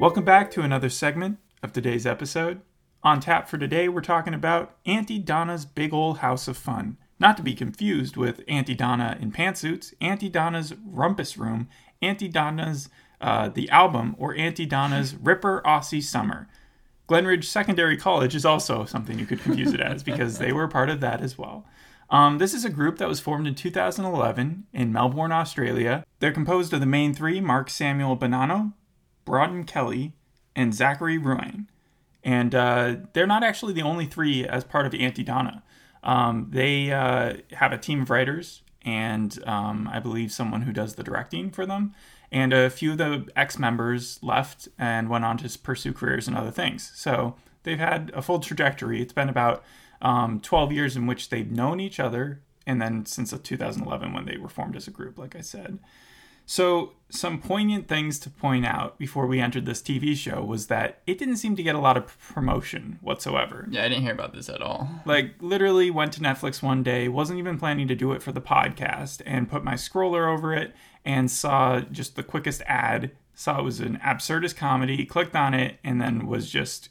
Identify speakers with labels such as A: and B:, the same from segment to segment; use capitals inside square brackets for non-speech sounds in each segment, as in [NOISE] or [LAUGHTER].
A: Welcome back to another segment of today's episode. On tap for today, we're talking about Aunty Donna's Big Ol' House of Fun. Not to be confused with Aunty Donna in Pantsuits, Aunty Donna's Rumpus Room, Aunty Donna's uh, The Album, or Aunty Donna's [LAUGHS] Ripper Aussie Summer. Glenridge Secondary College is also something you could confuse it as because they were part of that as well. Um, this is a group that was formed in 2011 in Melbourne, Australia. They're composed of the main three Mark Samuel Bonanno, Broden Kelly, and Zachary Ruane. And uh, they're not actually the only three as part of Aunty Donna. Um, they uh, have a team of writers and um, I believe someone who does the directing for them. And a few of the ex members left and went on to pursue careers and other things. So they've had a full trajectory. It's been about um, 12 years in which they've known each other, and then since 2011 when they were formed as a group, like I said. So, some poignant things to point out before we entered this TV show was that it didn't seem to get a lot of promotion whatsoever.
B: Yeah, I didn't hear about this at all.
A: Like, literally went to Netflix one day, wasn't even planning to do it for the podcast, and put my scroller over it and saw just the quickest ad. Saw it was an absurdist comedy, clicked on it, and then was just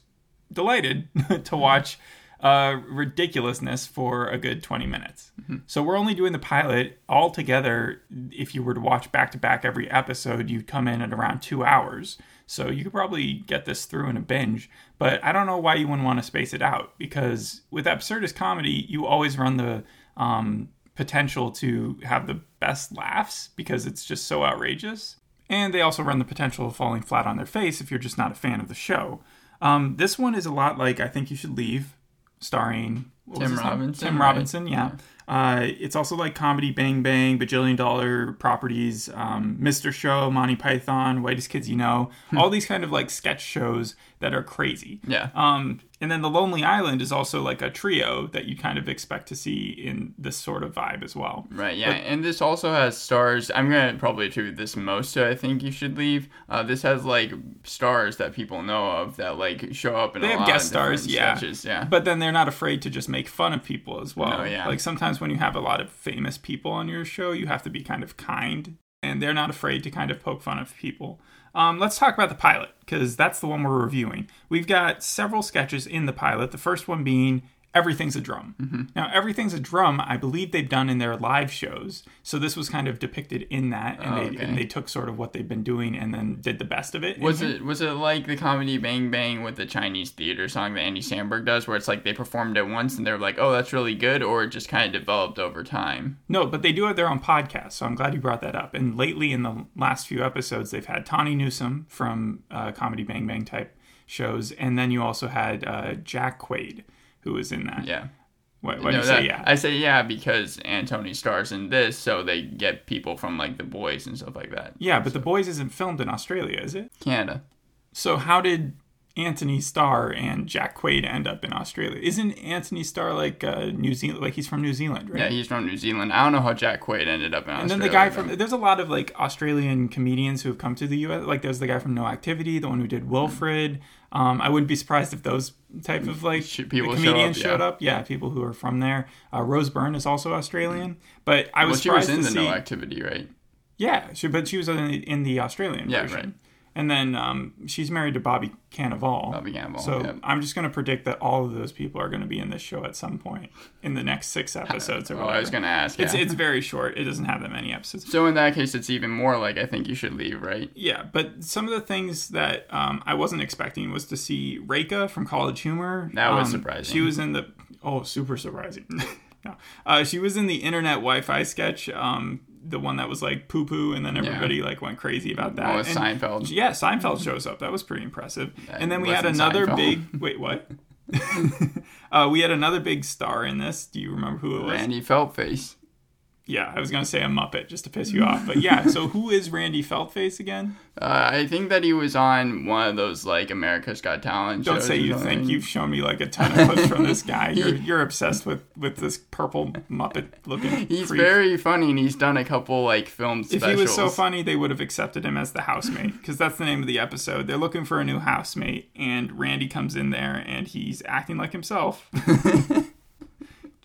A: delighted [LAUGHS] to watch uh, ridiculousness for a good 20 minutes. Mm-hmm. So we're only doing the pilot all together. If you were to watch back to back every episode, you'd come in at around two hours. So you could probably get this through in a binge. But I don't know why you wouldn't want to space it out because with absurdist comedy, you always run the um, potential to have the best laughs because it's just so outrageous. And they also run the potential of falling flat on their face if you're just not a fan of the show. Um, this one is a lot like I Think You Should Leave, starring
B: Tim Robinson.
A: Tim Robinson, right? yeah. yeah. Uh, it's also like comedy Bang Bang, Bajillion Dollar Properties, um, Mr. Show, Monty Python, Whitest Kids You Know, hmm. all these kind of like sketch shows that are crazy.
B: Yeah.
A: Um, and then The Lonely Island is also like a trio that you kind of expect to see in this sort of vibe as well.
B: Right, yeah. But, and this also has stars. I'm going to probably attribute this most to I Think You Should Leave. Uh, this has like stars that people know of that like show up in
A: they have guest stars,
B: yeah. Sketches, yeah.
A: But then they're not afraid to just make fun of people as well.
B: No, yeah.
A: Like sometimes when you have a lot of famous people on your show, you have to be kind of kind. And they're not afraid to kind of poke fun of people. Um, let's talk about the pilot because that's the one we're reviewing. We've got several sketches in the pilot. The first one being Everything's a Drum.
B: Mm-hmm.
A: Now, Everything's a Drum, I believe they've done in their live shows. So this was kind of depicted in that, and,
B: oh,
A: they,
B: okay.
A: and they took sort of what they've been doing and then did the best of it.
B: Was it was it like the comedy Bang Bang with the Chinese theater song that Andy Samberg does, where it's like they performed it once and they're like, oh, that's really good, or it just kind of developed over time?
A: No, but they do have their own podcast, so I'm glad you brought that up. And lately, in the last few episodes, they've had Tawny Newsome from uh, Comedy Bang Bang type shows, and then you also had uh, Jack Quaid, who was in that.
B: Yeah.
A: What, what
B: no,
A: do you
B: that,
A: say? Yeah.
B: I say yeah because Antony stars in this, so they get people from like the boys and stuff like that.
A: Yeah, but The Boys isn't filmed in Australia, is it?
B: Canada.
A: So how did Antony Starr and Jack Quaid end up in Australia? Isn't Antony Starr like uh, New Zealand? Like he's from New Zealand, right?
B: Yeah, he's from New Zealand. I don't know how Jack Quaid ended up in
A: and
B: Australia.
A: then the guy from there's a lot of like Australian comedians who have come to the U.S. Like there's the guy from No Activity, the one who did Wilfred. Um, I wouldn't be surprised if those type of like
B: people show
A: comedians
B: up,
A: showed up. Yeah, people who are from there. Uh, Rose Byrne is also Australian, but I
B: well,
A: was
B: she was in
A: to
B: the
A: see.
B: No Activity, right?
A: Yeah, she, but she was in the, in the Australian
B: Yeah,
A: version.
B: right.
A: And then um, she's married to Bobby Cannavale.
B: Bobby Cannavale,
A: So. I'm just going to predict that all of those people are going to be in this show at some point in the next six [LAUGHS] episodes or
B: Well,
A: whatever.
B: I was gonna ask.
A: It's
B: yeah.
A: it's very short. It doesn't have that many episodes.
B: so in that case, it's even more like I think you should leave, right?
A: Yeah, but some of the things that um, I wasn't expecting was to see Rekha from College Humor.
B: That was
A: Um,
B: surprising.
A: She was in the oh, super surprising. [LAUGHS] no, uh, she was in the internet Wi-Fi sketch. Um, the one that was like poo poo, and then everybody like went crazy about that.
B: Oh,
A: And-
B: Seinfeld.
A: Yeah, Seinfeld shows up. That was pretty impressive.
B: That
A: and then we had another
B: Seinfeld.
A: big. [LAUGHS] Wait, what? [LAUGHS] uh, we had another big star in this. Do you remember who it was?
B: Randy Feltface.
A: Yeah, I was gonna say a Muppet just to piss you off, but yeah. So who is Randy Feltface again? [LAUGHS]
B: Uh, I think that he was on one of those like America's Got Talent.
A: Don't say you think you've shown me like a ton of clips from this guy. [LAUGHS] You're you're obsessed with with this purple Muppet looking. [LAUGHS]
B: He's
A: creep.
B: very funny, and he's done a couple like film
A: If he was so funny, they would have accepted him as the housemate because that's the name of the episode. They're looking for a new housemate, and Randy comes in there and he's acting like himself.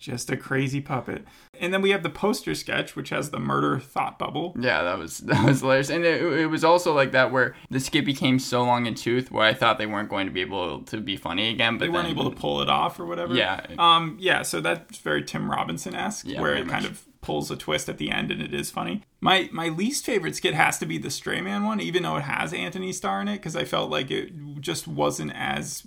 A: Just a crazy puppet. And then we have the poster sketch, which has the murder thought bubble.
B: Yeah, that was [LAUGHS] that was hilarious, and it, it was also like that where the skit became so long in tooth where I thought they weren't going to be able to be funny again, but
A: They weren't
B: then-
A: able to pull it off or whatever.
B: Yeah.
A: Um. Yeah. So that's very Tim Robinson esque,
B: Yeah,
A: where it kind
B: much.
A: of pulls a twist at the end and it is funny. My my least favorite skit has to be the Stray Man one, even though it has Antony Starr in it, because I felt like it just wasn't as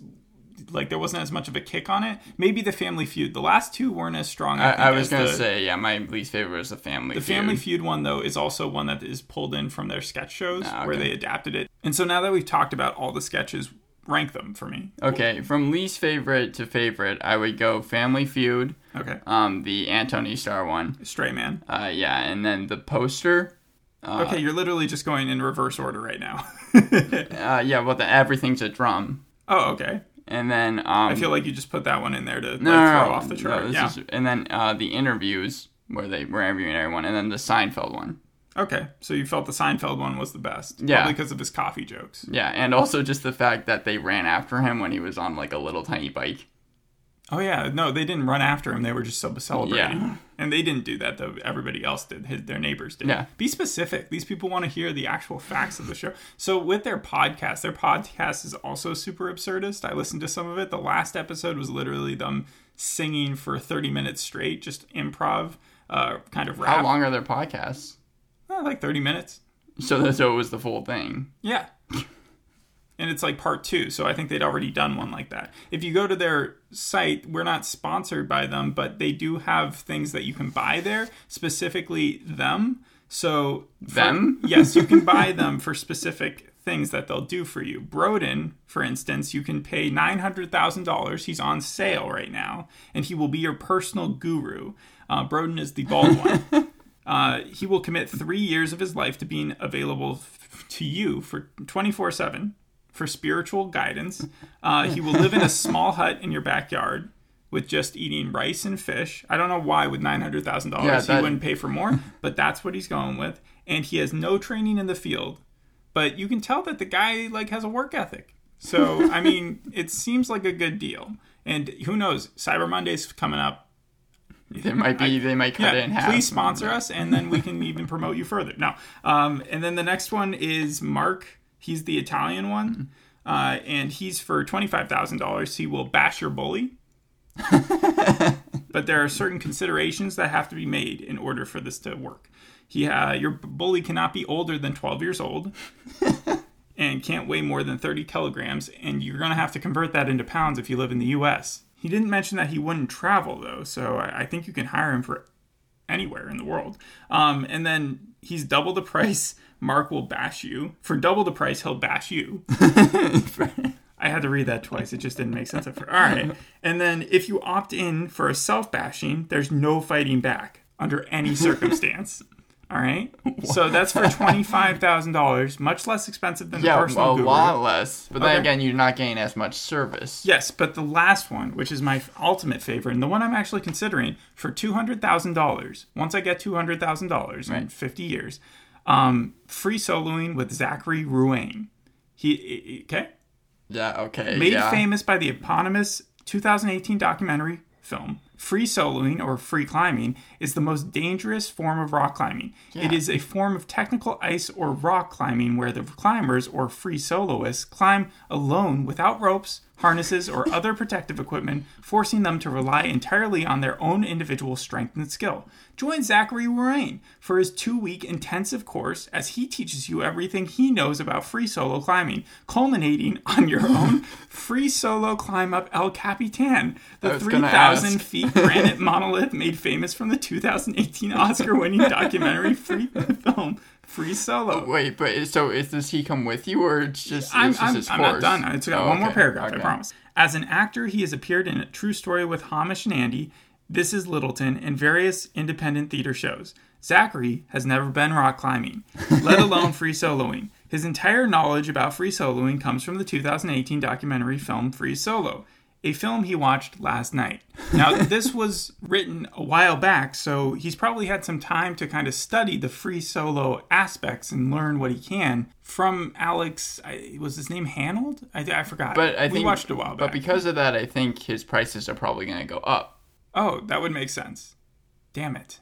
A: like there wasn't as much of a kick on it. Maybe the Family Feud. The last two weren't as strong. I,
B: I,
A: think,
B: I was gonna
A: the-
B: say, yeah, my least favorite was the Family.
A: The
B: Feud.
A: Family Feud one, though, is also one that is pulled in from their sketch shows
B: Ah,
A: where they adapted it. And so now that we've talked about all the sketches, rank them for me.
B: Okay, from least favorite to favorite, I would go Family Feud,
A: Okay.
B: um, the Antony Starr one,
A: Stray Man.
B: uh, yeah, and then the poster. Uh,
A: Okay, you're literally just going in reverse order right now. [LAUGHS]
B: Uh, yeah, well, the Everything's a Drum,
A: oh, okay.
B: And then um,
A: I feel like you just put that one in there to like,
B: no, no, no,
A: throw off the
B: no,
A: chart. yeah.
B: is- and then uh, the interviews where they were interviewing everyone, and then the Seinfeld one.
A: Okay, so you felt the Seinfeld one was the best.
B: Yeah.
A: Because of his coffee jokes.
B: Yeah, and also just the fact that they ran after him when he was on like a little tiny bike.
A: Oh yeah, no, they didn't run after him. They were just celebrating.
B: Yeah.
A: And they didn't do that though. Everybody else did. His, their neighbors did.
B: Yeah.
A: Be specific. These people want to hear the actual facts of the show. So with their podcast, their podcast is also super absurdist. I listened to some of it. The last episode was literally them singing for 30 minutes straight, just improv, uh, kind of rap.
B: How long are their podcasts?
A: Uh, like 30 minutes.
B: So, so it was the full thing.
A: Yeah. And it's like part two, so I think they'd already done one like that. If you go to their site, we're not sponsored by them, but they do have things that you can buy there, specifically them. So for-
B: Them? [LAUGHS]
A: yes, you can buy them for specific things that they'll do for you. Broden, for instance, you can pay nine hundred thousand dollars. He's on sale right now, and he will be your personal guru. Uh, Broden is the bald one. [LAUGHS] Uh, he will commit three years of his life to being available f- to you for 24 7 for spiritual guidance. Uh, he will live in a [LAUGHS] small hut in your backyard with just eating rice and fish. I don't know why, with $900,000, he
B: that-
A: wouldn't pay for more, [LAUGHS] but that's what he's going with. And he has no training in the field, but you can tell that the guy like has a work ethic. So, I [LAUGHS] mean, it seems like a good deal. And who knows? Cyber Monday's coming up
B: They might be. they might cut it in half.
A: please sponsor us, and then we can even promote you further. No, um, and then the next one is Mark. He's the Italian one, uh, and he's for twenty five thousand dollars. He will bash your bully, [LAUGHS] but there are certain considerations that have to be made in order for this to work. He, uh, your bully cannot be older than twelve years old. [LAUGHS] And can't weigh more than 30 kilograms, and you're going to have to convert that into pounds if you live in the US. He didn't mention that he wouldn't travel, though, so I I think you can hire him for anywhere in the world. Um, and then he's double the price. Mark will bash you. For double the price, he'll bash you. [LAUGHS] I had to read that twice. It just didn't make sense. All right. And then if you opt in for a self bashing, there's no fighting back under any circumstance. All right. [LAUGHS] So that's for $25,000, much less expensive than the
B: Yeah,
A: personal
B: a
A: guru.
B: lot less. But then
A: Okay.
B: again, you're not getting as much service.
A: Yes, but the last one, which is my ultimate favorite, and the one I'm actually considering for two hundred thousand dollars. Once I get two hundred thousand dollars in fifty years, um, free soloing with Zachary Ruane. He okay,
B: Yeah. Okay.
A: made
B: yeah.
A: famous by the eponymous 2018 documentary film. Free soloing or free climbing is the most dangerous form of rock climbing. It is a form of technical ice or rock climbing where the climbers or free soloists climb alone without ropes, harnesses, or [LAUGHS] other protective equipment, forcing them to rely entirely on their own individual strength and skill. Join Zachary Ruane for his two week intensive course as he teaches you everything he knows about free solo climbing, culminating on your [LAUGHS] own free solo climb up El Capitan, the 3,000 feet granite monolith made famous from the 2018 Oscar winning documentary free film Free Solo.
B: Oh, wait, but so is does he come with you or it's just
A: I'm,
B: it's
A: I'm, I'm not done. It's got
B: Oh,
A: one more
B: okay,
A: paragraph, I promise. As an actor, he has appeared in A True Story with Hamish and Andy, This is Littleton, and various independent theater shows. Zachary has never been rock climbing, let alone [LAUGHS] free soloing. His entire knowledge about free soloing comes from the 2018 documentary film Free Solo, a film he watched last night. Now, [LAUGHS] this was written a while back, so he's probably had some time to kind of study the free solo aspects and learn what he can from Alex. I, was his name Honnold? I, I forgot.
B: But I
A: we
B: think
A: watched a while back.
B: But because of that, I think his prices are probably going to go up.
A: Oh, that would make sense. Damn it.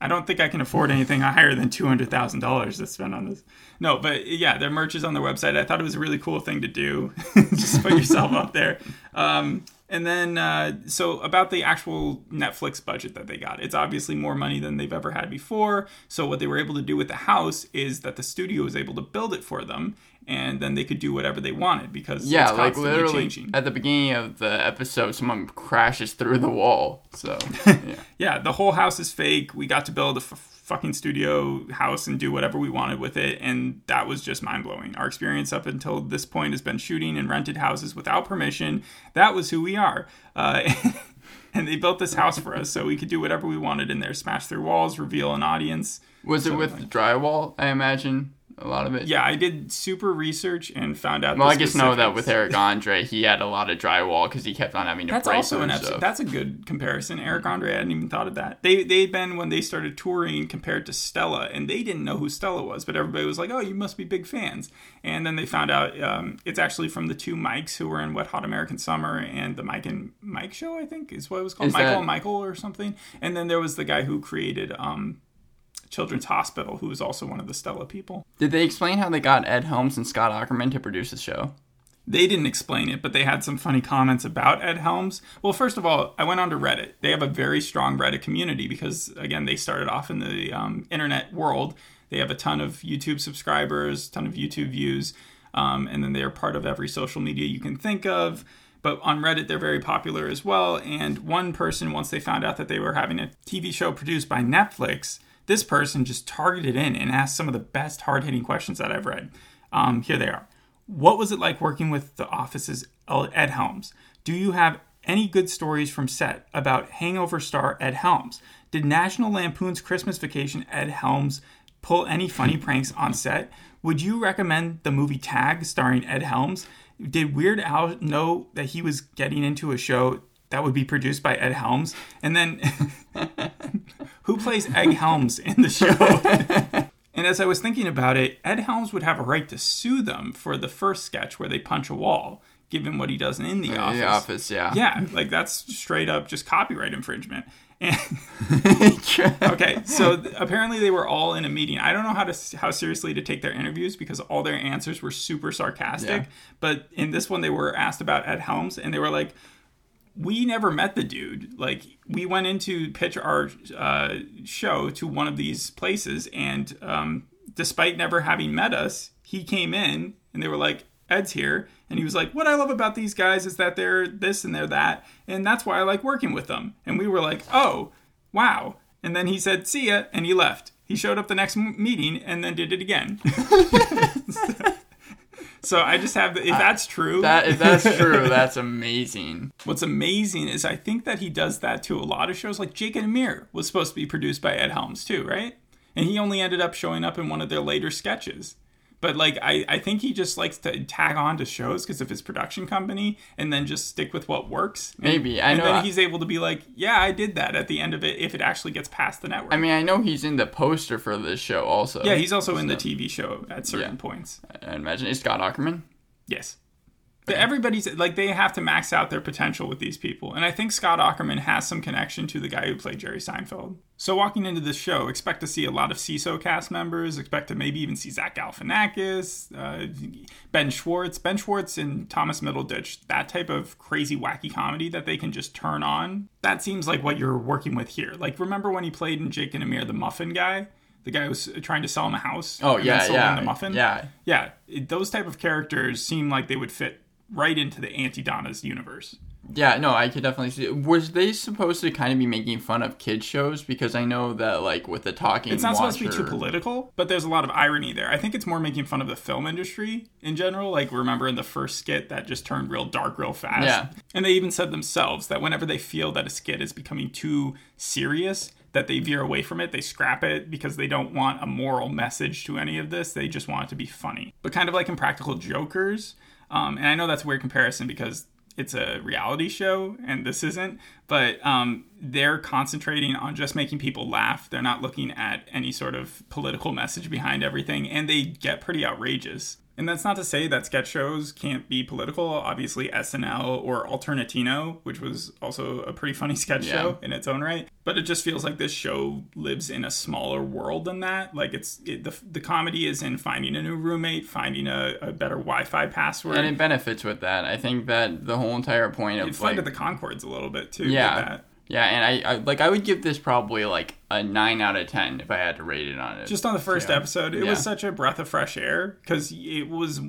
A: I don't think I can afford anything higher than two hundred thousand dollars to spend on this. No, but yeah, their merch is on their website. I thought it was a really cool thing to do. [LAUGHS] Just put yourself up there. Um, and then, uh, so about the actual Netflix budget that they got, it's obviously more money than they've ever had before. So what they were able to do with the house is that the studio was able to build it for them, and then they could do whatever they wanted because
B: Yeah,
A: it's
B: like literally
A: changing.
B: at the beginning of the episode, someone crashes through the wall. So [LAUGHS] yeah.
A: yeah, the whole house is fake. We got to build a f- fucking studio house and do whatever we wanted with it, and that was just mind blowing. Our experience up until this point has been shooting in rented houses without permission. That was who we are. Uh, [LAUGHS] and they built this house for us so we could do whatever we wanted in there smash through walls, reveal an audience.
B: was it with drywall? I imagine a lot of it.
A: Yeah, I did super research and found out.
B: Well, I guess know that with. Eric Andre, he had a lot of drywall because he kept on having to
A: That's also an episode. That's a good comparison. Eric Andre, I hadn't even thought of that. They they'd been when they started touring compared to Stella, and they didn't know who Stella was, but everybody was like, "Oh, you must be big fans." And then they found out um, it's actually from the two Mikes who were in Wet Hot American Summer and the Mike and Mike show, I think is what it was called,
B: Is
A: Michael
B: that-
A: and Michael or something. And then there was the guy who created um, Children's Hospital, who was also one of the Stella people.
B: Did they explain how they got Ed Helms and Scott Aukerman to produce the show?
A: They didn't explain it, but they had some funny comments about Ed Helms. Well, first of all, I went onto Reddit. They have a very strong Reddit community because, again, they started off in the um, internet world. They have a ton of YouTube subscribers, ton of YouTube views, um, and then they are part of every social media you can think of. But on Reddit, they're very popular as well. And one person, once they found out that they were having a TV show produced by Netflix, this person just targeted in and asked some of the best hard hitting questions that I've read. Um, here they are. What was it like working with the Office's Ed Helms? Do you have any good stories from set about hangover star Ed Helms? Did National Lampoon's Christmas Vacation Ed Helms pull any funny pranks on set? Would you recommend the movie Tag starring Ed Helms? Did Weird Al know that he was getting into a show that would be produced by Ed Helms? And then [LAUGHS] who plays Egg Helms in the show? [LAUGHS] And as I was thinking about it, Ed Helms would have a right to sue them for the first sketch where they punch a wall, given what he does in the office.
B: The office, yeah.
A: Yeah, like that's straight up just copyright infringement. [LAUGHS] [LAUGHS] Okay, so th- apparently they were all in a meeting. I don't know how to how seriously to take their interviews because all their answers were super sarcastic.
B: Yeah.
A: But in this one, they were asked about Ed Helms, and they were like, "We never met the dude. Like, we went in to pitch our uh, show to one of these places, and um, despite never having met us, he came in, and they were like." Ed's here, and he was like, "What I love about these guys is that they're this and they're that, and that's why I like working with them." And we were like, "Oh, wow!" And then he said, "See ya," and he left. He showed up the next meeting and then did it again. [LAUGHS] so I just have, the, if that's true,
B: That if that's [LAUGHS] true, that's amazing.
A: What's amazing is I think that he does that to a lot of shows. Like Jake and Amir was supposed to be produced by Ed Helms too, right? And he only ended up showing up in one of their later sketches. But like I, I think he just likes to tag on to shows because of his production company and then just stick with what works. And-
B: Maybe. I
A: and
B: know
A: then
B: I-
A: he's able to be like, yeah, I did that at the end of it if it actually gets past the network.
B: I mean, I know he's in the poster for this show also.
A: yeah, he's also in the TV show at certain
B: Yeah.
A: points.
B: I imagine is Scott Aukerman.
A: Yes. The- Everybody's like they have to max out their potential with these people, and I think Scott Aukerman has some connection to the guy who played Jerry Seinfeld. So walking into this show, expect to see a lot of CISO cast members. Expect to maybe even see Zach Galifianakis, uh, Ben Schwartz, Ben Schwartz, and Thomas Middleditch. That type of crazy, wacky comedy that they can just turn on. That seems like what you're working with here. Like remember when he played in Jake and Amir, the Muffin guy. The guy who was trying to sell him a house.
B: Oh yeah,
A: then sold him
B: yeah,
A: the muffin.
B: yeah.
A: Yeah, it- those type of characters seem like they would fit right into the Aunty Donna's universe.
B: Yeah, no, I could definitely see. Was they supposed to kind of be making fun of kids shows? Because I know that, like, with the talking,
A: It's not supposed to be too political, but there's a lot of irony there. I think it's more making fun of the film industry in general. Like, remember in the first skit that just turned real dark real fast?
B: Yeah.
A: And they even said themselves that whenever they feel that a skit is becoming too serious, that they veer away from it, they scrap it because they don't want a moral message to any of this. They just want it to be funny. But kind of like in Practical Jokers, um, and I know that's a weird comparison because it's a reality show and this isn't, but um, they're concentrating on just making people laugh. They're not looking at any sort of political message behind everything, and they get pretty outrageous. And that's not to say that sketch shows can't be political. Obviously, SNL or Alternatino, which was also a pretty funny [LAUGHS] sketch
B: Yeah.
A: show in its own right. But it just feels like this show lives in a smaller world than that. Like it's it, the the comedy is in finding a new roommate, finding a, a better Wi-Fi password.
B: And it benefits with that. I think that the whole entire point of
A: it
B: like
A: the Conchords a little bit too.
B: Yeah.
A: That.
B: Yeah, and I, I like I would give this probably like a nine out of ten if I had to rate it on it.
A: just on the first
B: Yeah.
A: episode it
B: Yeah.
A: was such a breath of fresh air because it was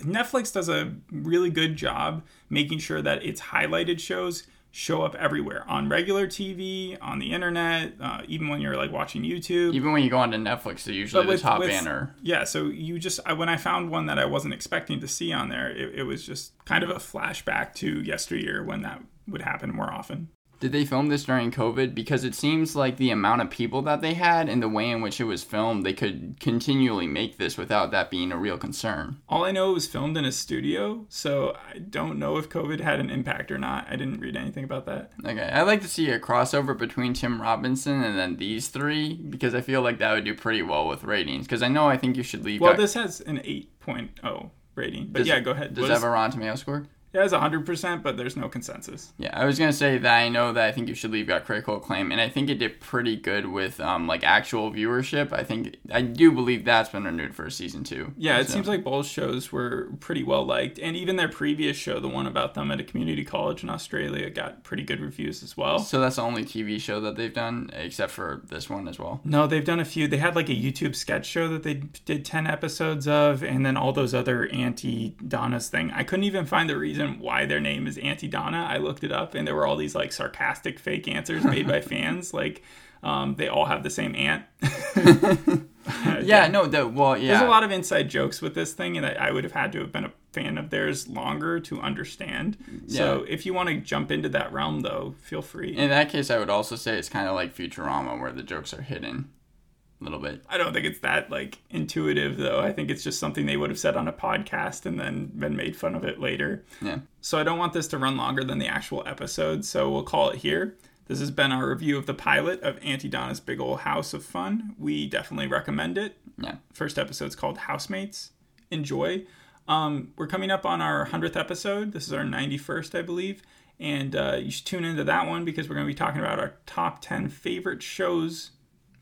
A: netflix does a really good job making sure that its highlighted shows show up everywhere on regular tv on the internet uh, even when you're like watching youtube
B: even when you go onto Netflix, they're usually
A: But
B: the top
A: with-
B: banner.
A: yeah so you just I, when i found one that i wasn't expecting to see on there it, it was just kind of a flashback to yesteryear when that would happen more often
B: Did they film this during COVID? Because it seems like the amount of people that they had and the way in which it was filmed, they could continually make this without that being a real concern.
A: all i know it was filmed in a studio so i don't know if covid had an impact or not i didn't read anything about that
B: Okay, I'd like to see a crossover between Tim Robinson and then these three because I feel like that would do pretty well with ratings. Because I know I think you should leave.
A: Well, this has an 8.0 rating. But
B: Does-
A: yeah, go ahead.
B: does
A: What
B: it
A: is-
B: have a Rotten Tomato score?
A: It has 100%, but there's no consensus.
B: Yeah, I was gonna say that I know that I think you should leave got critical acclaim, and I think it did pretty good with um like actual viewership. I think I do believe that's been renewed for season two.
A: Yeah, it
B: So-
A: seems like both shows were pretty well liked. And even their previous show, the one about them at a community college in Australia, got pretty good reviews as well.
B: So that's the only TV show that they've done, except for this one as well.
A: No, they've done a few. They had like a YouTube sketch show that they did 10 episodes of, and then all those other Aunty Donna's thing. I couldn't even find the reason why their name is Aunty Donna. I looked it up, and there were all these like sarcastic fake answers made by [LAUGHS] fans. Like, um, they all have the same aunt. [LAUGHS]
B: Yeah, no, the well, yeah,
A: There's a lot of inside jokes with this thing, and I, I would have had to have been a fan of theirs longer to understand. So if you want to jump into that realm, though, feel free.
B: In that case, I would also say it's kind of like Futurama, where the jokes are hidden a little bit.
A: I don't think it's that like intuitive, though. I think it's just something they would have said on a podcast and then been made fun of it later.
B: Yeah.
A: So I don't want this to run longer than the actual episode, so we'll call it here. This has been our review of the pilot of Aunty Donna's Big Ol' House of Fun. We definitely recommend it.
B: Yeah.
A: First episode's called Housemates. Enjoy. Um, we're coming up on our 100th episode. This is our 91st, I believe. And uh, you should tune into that one because we're going to be talking about our top 10 favorite shows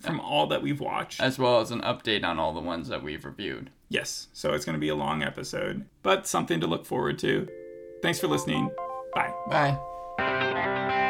A: from all that we've watched.
B: As well as an update on all the ones that we've reviewed.
A: Yes, so it's going to be a long episode, but something to look forward to. Thanks for listening. Bye.
B: Bye.